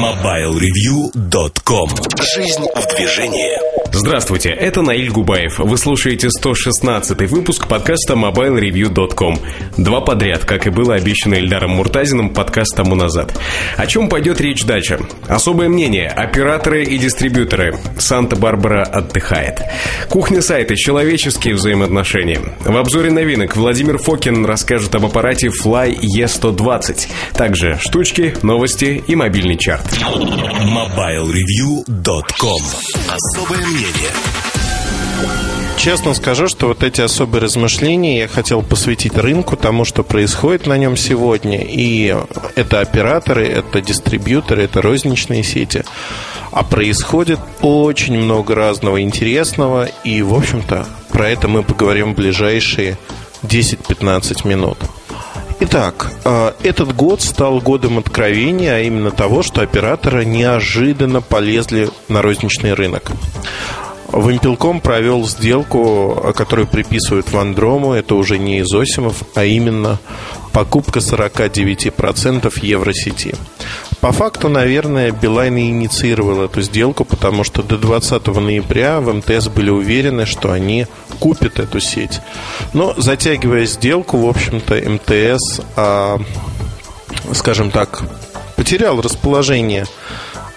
MobileReview.com Жизнь в движении Здравствуйте, это Наиль Губаев. Вы слушаете 116-й выпуск подкаста MobileReview.com. Два подряд, как и было обещано Эльдаром Муртазиным подкаст тому назад. О чем пойдет речь дальше? Особое мнение. Операторы и дистрибьюторы. Санта-Барбара отдыхает. Кухня сайта. Человеческие взаимоотношения. В обзоре новинок Владимир Фокин расскажет об аппарате Fly E120. Также штучки, новости и мобильный чарт. MobileReview.com Особое мнение Честно скажу, что вот эти особые размышления я хотел посвятить рынку, тому, что происходит на нем сегодня. И это операторы, это дистрибьюторы, это розничные сети. А происходит очень много разного интересного. И, в общем-то, про это мы поговорим в ближайшие 10-15 минут. Итак, э, этот год стал годом откровения, а именно того, что операторы неожиданно полезли на розничный рынок. Вимпелком провел сделку, которую приписывают Вандрому. Это уже не Изосимов, а именно покупка 49% Евросети. По факту, наверное, Билайн и инициировал эту сделку, потому что до 20 ноября в МТС были уверены, что они купят эту сеть. Но затягивая сделку, в общем-то, МТС, а, скажем так, потерял расположение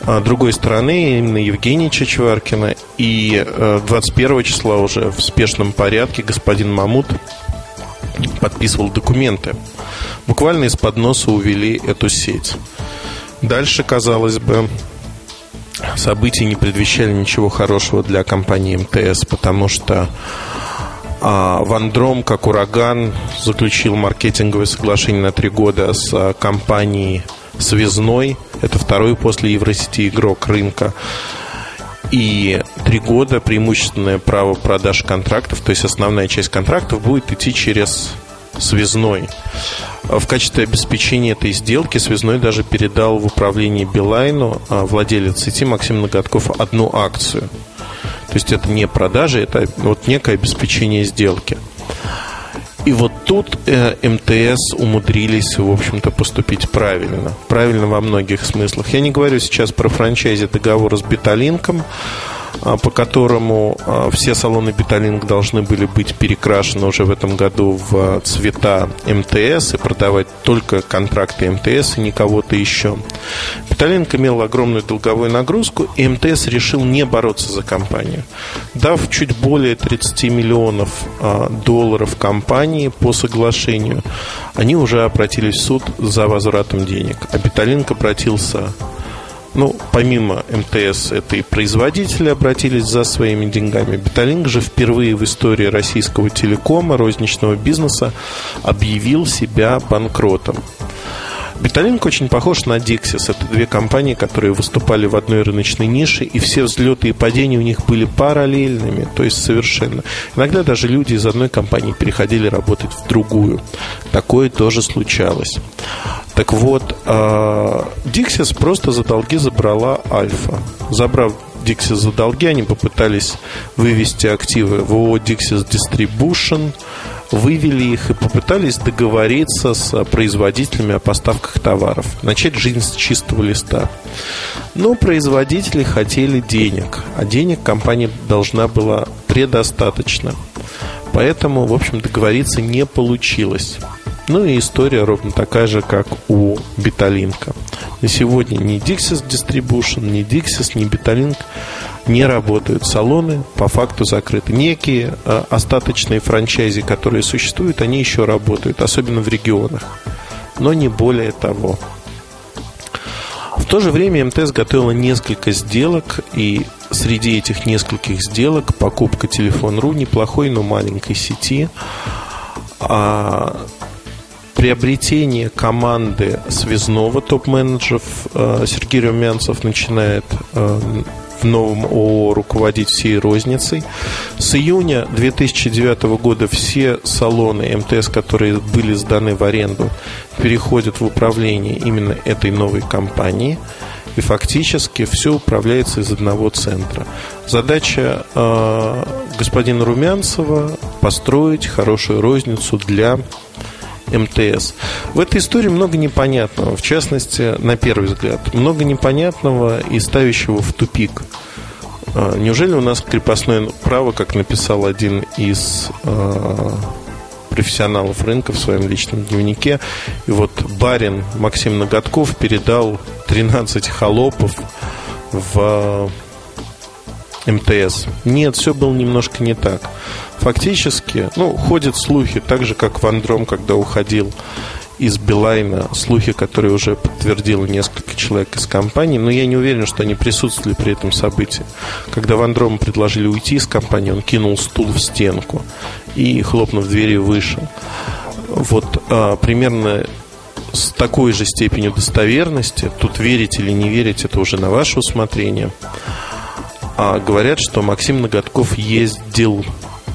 а, другой стороны, именно Евгения Чечваркина. И 21 э, числа уже в спешном порядке господин Мамут подписывал документы. Буквально из-под носа увели эту сеть. Дальше, казалось бы, события не предвещали ничего хорошего для компании МТС, потому что а, Вандром, как ураган, заключил маркетинговое соглашение на три года с а, компанией связной. Это второй после Евросети игрок рынка. И три года преимущественное право продаж контрактов, то есть основная часть контрактов будет идти через связной. В качестве обеспечения этой сделки связной даже передал в управление Билайну а, владелец сети Максим Ноготков одну акцию. То есть это не продажа, это вот некое обеспечение сделки. И вот тут э, МТС умудрились, в общем-то, поступить правильно. Правильно во многих смыслах. Я не говорю сейчас про франчайзи договора с Биталинком, а, по которому а, все салоны Биталинг должны были быть перекрашены уже в этом году в цвета МТС и продавать только контракты МТС и не кого-то еще. Биталинг имел огромную долговую нагрузку, и МТС решил не бороться за компанию. Дав чуть более 30 миллионов а, долларов компании по соглашению, они уже обратились в суд за возвратом денег. А Биталинг обратился ну, помимо МТС, это и производители обратились за своими деньгами. Беталинг же впервые в истории российского телекома, розничного бизнеса объявил себя банкротом. Беталинг очень похож на Dixis. Это две компании, которые выступали в одной рыночной нише, и все взлеты и падения у них были параллельными, то есть совершенно. Иногда даже люди из одной компании переходили работать в другую. Такое тоже случалось. Так вот, Dixis а, просто за долги забрала Альфа. Забрав Dixis за долги, они попытались вывести активы в ООО Dixis Distribution, вывели их и попытались договориться с производителями о поставках товаров, начать жизнь с чистого листа. Но производители хотели денег, а денег компания должна была предостаточно. Поэтому, в общем, договориться не получилось. Ну и история ровно такая же, как у Биталинка. На сегодня ни Dixis Distribution, ни Dixis, ни Биталинк не работают. Салоны по факту закрыты. Некие э, остаточные франчайзи, которые существуют, они еще работают, особенно в регионах. Но не более того. В то же время МТС готовила несколько сделок, и среди этих нескольких сделок покупка телефон.ру неплохой, но маленькой сети а приобретение команды связного топ-менеджеров э, Сергей Румянцев начинает э, в новом ООО руководить всей розницей. С июня 2009 года все салоны МТС, которые были сданы в аренду, переходят в управление именно этой новой компании. И фактически все управляется из одного центра. Задача э, господина Румянцева построить хорошую розницу для МТС. В этой истории много непонятного. В частности, на первый взгляд, много непонятного и ставящего в тупик. А, неужели у нас крепостное право, как написал один из а, профессионалов рынка в своем личном дневнике. И вот барин Максим Ноготков передал 13 холопов в МТС. Нет, все было немножко не так. Фактически, ну, ходят слухи, так же, как Вандром, когда уходил из Билайна, слухи, которые уже подтвердило несколько человек из компании, но я не уверен, что они присутствовали при этом событии. Когда Вандрому предложили уйти из компании, он кинул стул в стенку и, хлопнув дверью, вышел. Вот а, примерно с такой же степенью достоверности, тут верить или не верить, это уже на ваше усмотрение, а говорят, что Максим Ноготков ездил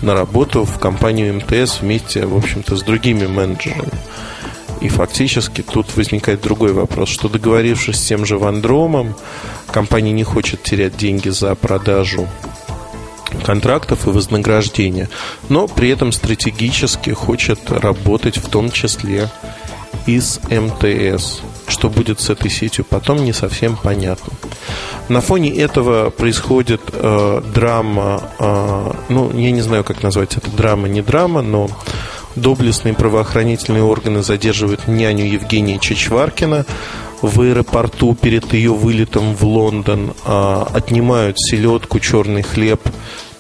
на работу в компанию МТС вместе, в общем-то, с другими менеджерами. И фактически тут возникает другой вопрос, что договорившись с тем же Вандромом, компания не хочет терять деньги за продажу контрактов и вознаграждения, но при этом стратегически хочет работать в том числе и с МТС. Что будет с этой сетью потом, не совсем понятно. На фоне этого происходит э, драма, э, ну, я не знаю, как назвать это, драма, не драма, но доблестные правоохранительные органы задерживают няню Евгения Чечваркина в аэропорту перед ее вылетом в Лондон, э, отнимают селедку, черный хлеб,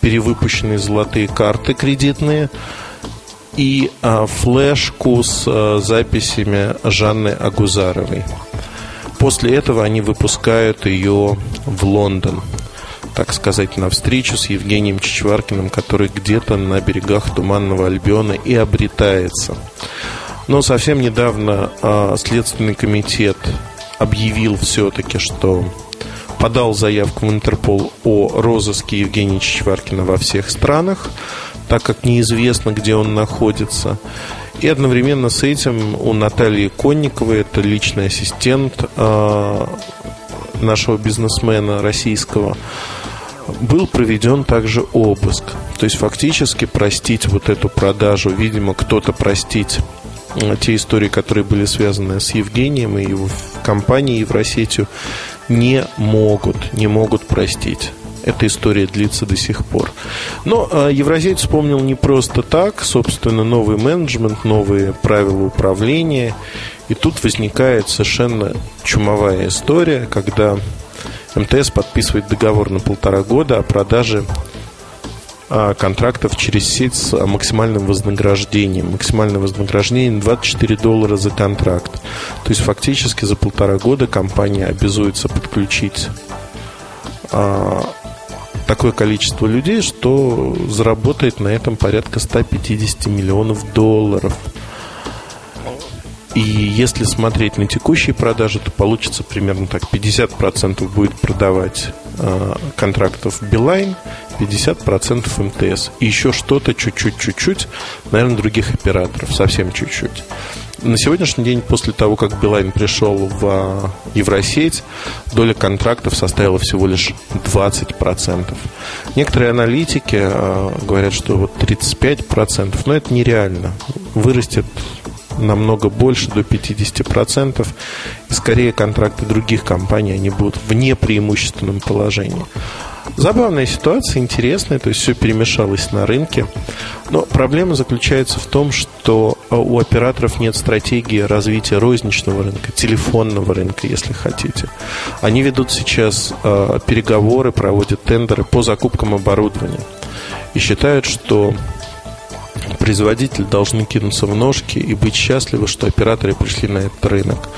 перевыпущенные золотые карты кредитные и э, флешку с э, записями Жанны Агузаровой. После этого они выпускают ее в Лондон, так сказать, на встречу с Евгением Чичваркиным, который где-то на берегах Туманного Альбиона и обретается. Но совсем недавно э, Следственный комитет объявил все-таки, что подал заявку в Интерпол о розыске Евгения Чичваркина во всех странах, так как неизвестно, где он находится. И одновременно с этим у Натальи Конниковой, это личный ассистент э, нашего бизнесмена российского, был проведен также обыск. То есть фактически простить вот эту продажу, видимо, кто-то простить э, те истории, которые были связаны с Евгением и его компанией Евросетью, не могут, не могут простить эта история длится до сих пор. Но э, Евразиец вспомнил не просто так, собственно, новый менеджмент, новые правила управления. И тут возникает совершенно чумовая история, когда МТС подписывает договор на полтора года о продаже а, контрактов через сеть с максимальным вознаграждением. Максимальное вознаграждение 24 доллара за контракт. То есть фактически за полтора года компания обязуется подключить а, такое количество людей, что заработает на этом порядка 150 миллионов долларов. И если смотреть на текущие продажи, то получится примерно так. 50% будет продавать э, контрактов Билайн, 50% МТС. И еще что-то чуть-чуть, чуть-чуть, наверное, других операторов. Совсем чуть-чуть. На сегодняшний день, после того, как Билайн пришел в а, Евросеть, доля контрактов составила всего лишь 20%. Некоторые аналитики а, говорят, что вот 35%, но это нереально. Вырастет намного больше, до 50%. И скорее контракты других компаний, они будут в непреимущественном положении. Забавная ситуация, интересная, то есть все перемешалось на рынке. Но проблема заключается в том, что а, у операторов нет стратегии развития розничного рынка, телефонного рынка, если хотите. Они ведут сейчас э, переговоры, проводят тендеры по закупкам оборудования и считают, что производители должны кинуться в ножки и быть счастливы, что операторы пришли на этот рынок.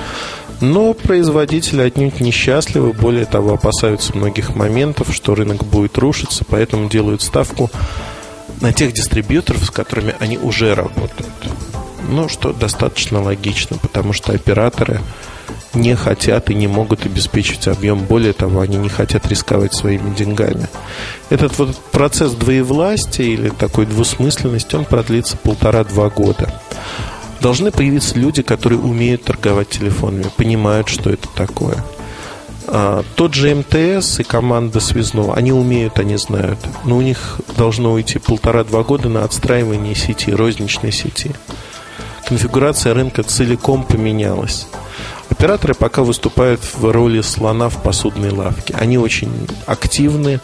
Но производители отнюдь несчастливы, более того, опасаются многих моментов, что рынок будет рушиться, поэтому делают ставку на тех дистрибьюторов, с которыми они уже работают. Ну, что достаточно логично, потому что операторы не хотят и не могут обеспечить объем. Более того, они не хотят рисковать своими деньгами. Этот вот процесс двоевластия или такой двусмысленности, он продлится полтора-два года должны появиться люди, которые умеют торговать телефонами, понимают, что это такое. А, тот же МТС и команда Связного, они умеют, они знают, но у них должно уйти полтора-два года на отстраивание сети, розничной сети. конфигурация рынка целиком поменялась. Операторы пока выступают в роли слона в посудной лавке. Они очень активны,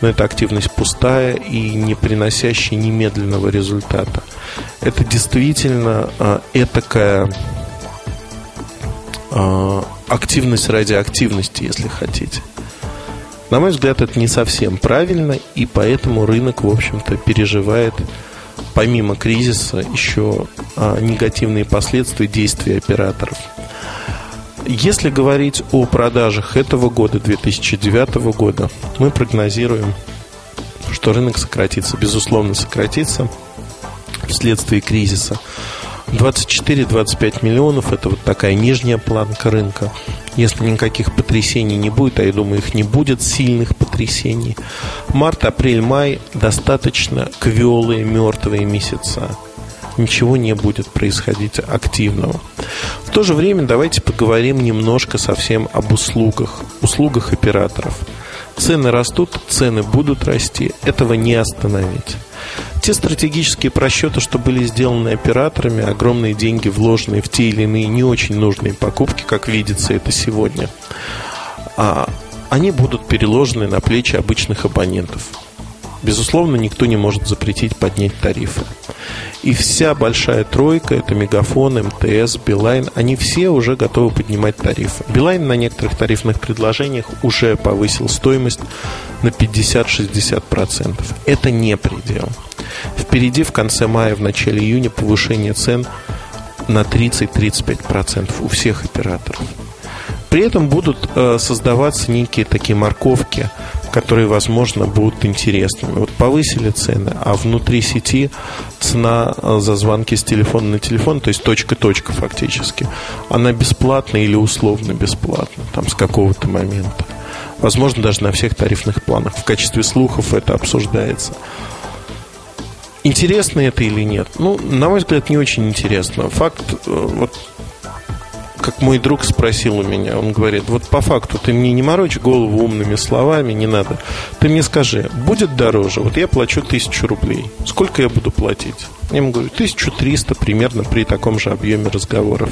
но эта активность пустая и не приносящая немедленного результата. Это действительно э, этакая э, активность ради активности, если хотите. На мой взгляд, это не совсем правильно, и поэтому рынок, в общем-то, переживает помимо кризиса еще а, негативные последствия действий операторов. Если говорить о продажах этого года, 2009 года, мы прогнозируем, что рынок сократится, безусловно сократится вследствие кризиса. 24-25 миллионов – это вот такая нижняя планка рынка. Если никаких потрясений не будет, а я думаю, их не будет, сильных потрясений. Март, апрель, май – достаточно квелые, мертвые месяца. Ничего не будет происходить активного. В то же время давайте поговорим немножко совсем об услугах, услугах операторов. Цены растут, цены будут расти, этого не остановить. Те стратегические просчеты, что были сделаны операторами, огромные деньги, вложенные в те или иные не очень нужные покупки, как видится это сегодня, а, они будут переложены на плечи обычных абонентов. Безусловно, никто не может запретить поднять тарифы. И вся большая тройка, это Мегафон, МТС, Билайн, они все уже готовы поднимать тарифы. Билайн на некоторых тарифных предложениях уже повысил стоимость на 50-60%. Это не предел. Впереди в конце мая, в начале июня повышение цен на 30-35% у всех операторов. При этом будут э, создаваться некие такие морковки, которые, возможно, будут интересными. Вот повысили цены, а внутри сети цена э, за звонки с телефона на телефон, то есть точка-точка фактически, она бесплатна или условно бесплатна, там с какого-то момента. Возможно, даже на всех тарифных планах. В качестве слухов это обсуждается. Интересно это или нет? Ну, на мой взгляд, не очень интересно. Факт, э, вот как мой друг спросил у меня, он говорит, вот по факту ты мне не морочь голову умными словами, не надо. Ты мне скажи, будет дороже? Вот я плачу тысячу рублей. Сколько я буду платить? Я ему говорю, 1300 примерно при таком же объеме разговоров.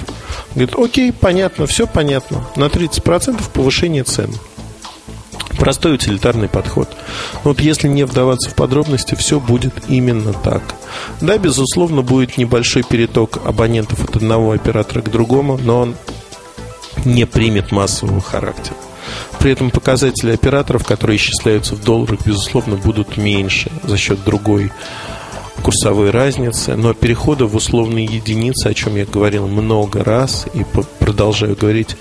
Говорит, окей, понятно, все понятно. На 30% повышение цен. Простой утилитарный подход. Но вот если не вдаваться в подробности, все будет именно так. Да, безусловно, будет небольшой переток абонентов от одного оператора к другому, но он не примет массового характера. При этом показатели операторов, которые исчисляются в долларах, безусловно, будут меньше за счет другой курсовой разницы, но перехода в условные единицы, о чем я говорил много раз и продолжаю говорить,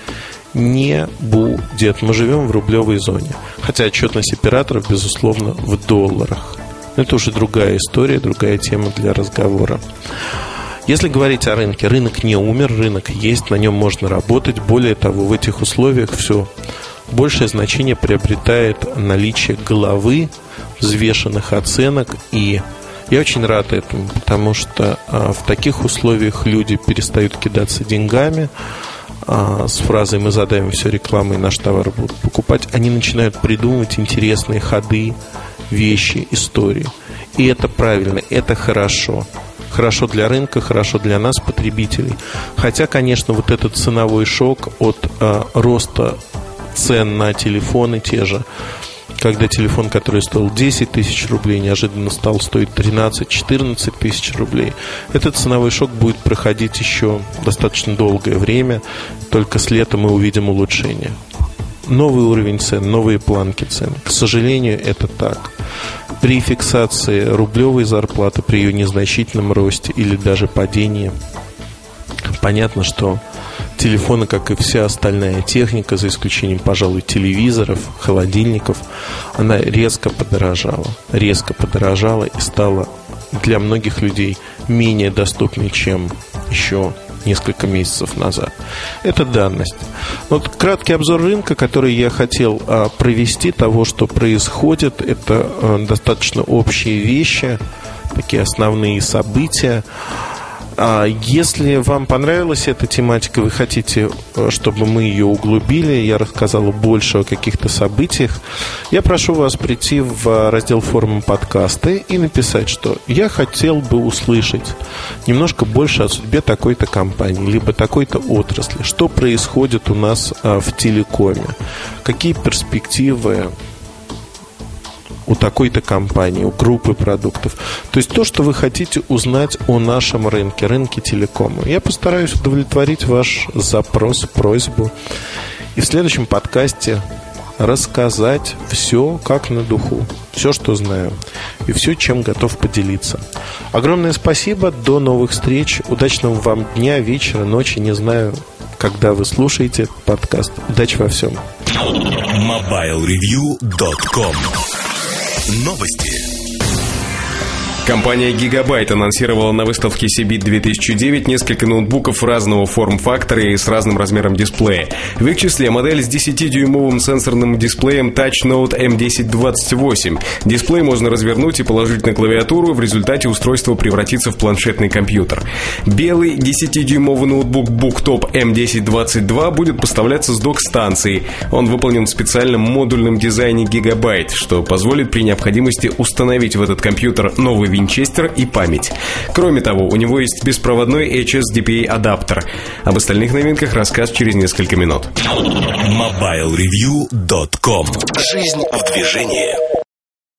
не будет. Мы живем в рублевой зоне. Хотя отчетность операторов, безусловно, в долларах. Но это уже другая история, другая тема для разговора. Если говорить о рынке, рынок не умер, рынок есть, на нем можно работать. Более того, в этих условиях все большее значение приобретает наличие головы, взвешенных оценок и я очень рад этому, потому что а, в таких условиях люди перестают кидаться деньгами, а, с фразой «мы задаем все рекламой, наш товар будут покупать», они начинают придумывать интересные ходы, вещи, истории. И это правильно, это хорошо. Хорошо для рынка, хорошо для нас, потребителей. Хотя, конечно, вот этот ценовой шок от э, роста цен на телефоны те же, когда телефон, который стоил 10 тысяч рублей, неожиданно стал стоить 13-14 тысяч рублей. Этот ценовой шок будет проходить еще достаточно долгое время, только с лета мы увидим улучшение. Новый уровень цен, новые планки цен. К сожалению, это так. При фиксации рублевой зарплаты, при ее незначительном росте или даже падении, понятно, что телефоны, как и вся остальная техника, за исключением, пожалуй, телевизоров, холодильников, она резко подорожала. Резко подорожала и стала для многих людей менее доступной, чем еще несколько месяцев назад. Это данность. Вот краткий обзор рынка, который я хотел а, провести, того, что происходит, это а, достаточно общие вещи, такие основные события. А если вам понравилась эта тематика, вы хотите, э, чтобы мы ее углубили, я рассказал больше о каких-то событиях, я прошу вас прийти в э, раздел форума подкасты и написать, что я хотел бы услышать немножко больше о судьбе такой-то компании, либо такой-то отрасли, что происходит у нас э, в телекоме, какие перспективы у такой-то компании, у группы продуктов. То есть то, что вы хотите узнать о нашем рынке, рынке телекома. Я постараюсь удовлетворить ваш запрос, просьбу. И в следующем подкасте рассказать все как на духу, все, что знаю, и все, чем готов поделиться. Огромное спасибо, до новых встреч, удачного вам дня, вечера, ночи, не знаю, когда вы слушаете подкаст. Удачи во всем. MobileReview.com Новости. Компания Gigabyte анонсировала на выставке CBIT 2009 несколько ноутбуков разного форм-фактора и с разным размером дисплея. В их числе модель с 10-дюймовым сенсорным дисплеем Touch Note M1028. Дисплей можно развернуть и положить на клавиатуру, в результате устройство превратится в планшетный компьютер. Белый 10-дюймовый ноутбук BookTop M1022 будет поставляться с док-станцией. Он выполнен в специальном модульном дизайне Gigabyte, что позволит при необходимости установить в этот компьютер новый Винчестер и память. Кроме того, у него есть беспроводной HSDPA адаптер. Об остальных новинках рассказ через несколько минут. MobileReview.com Жизнь в движении.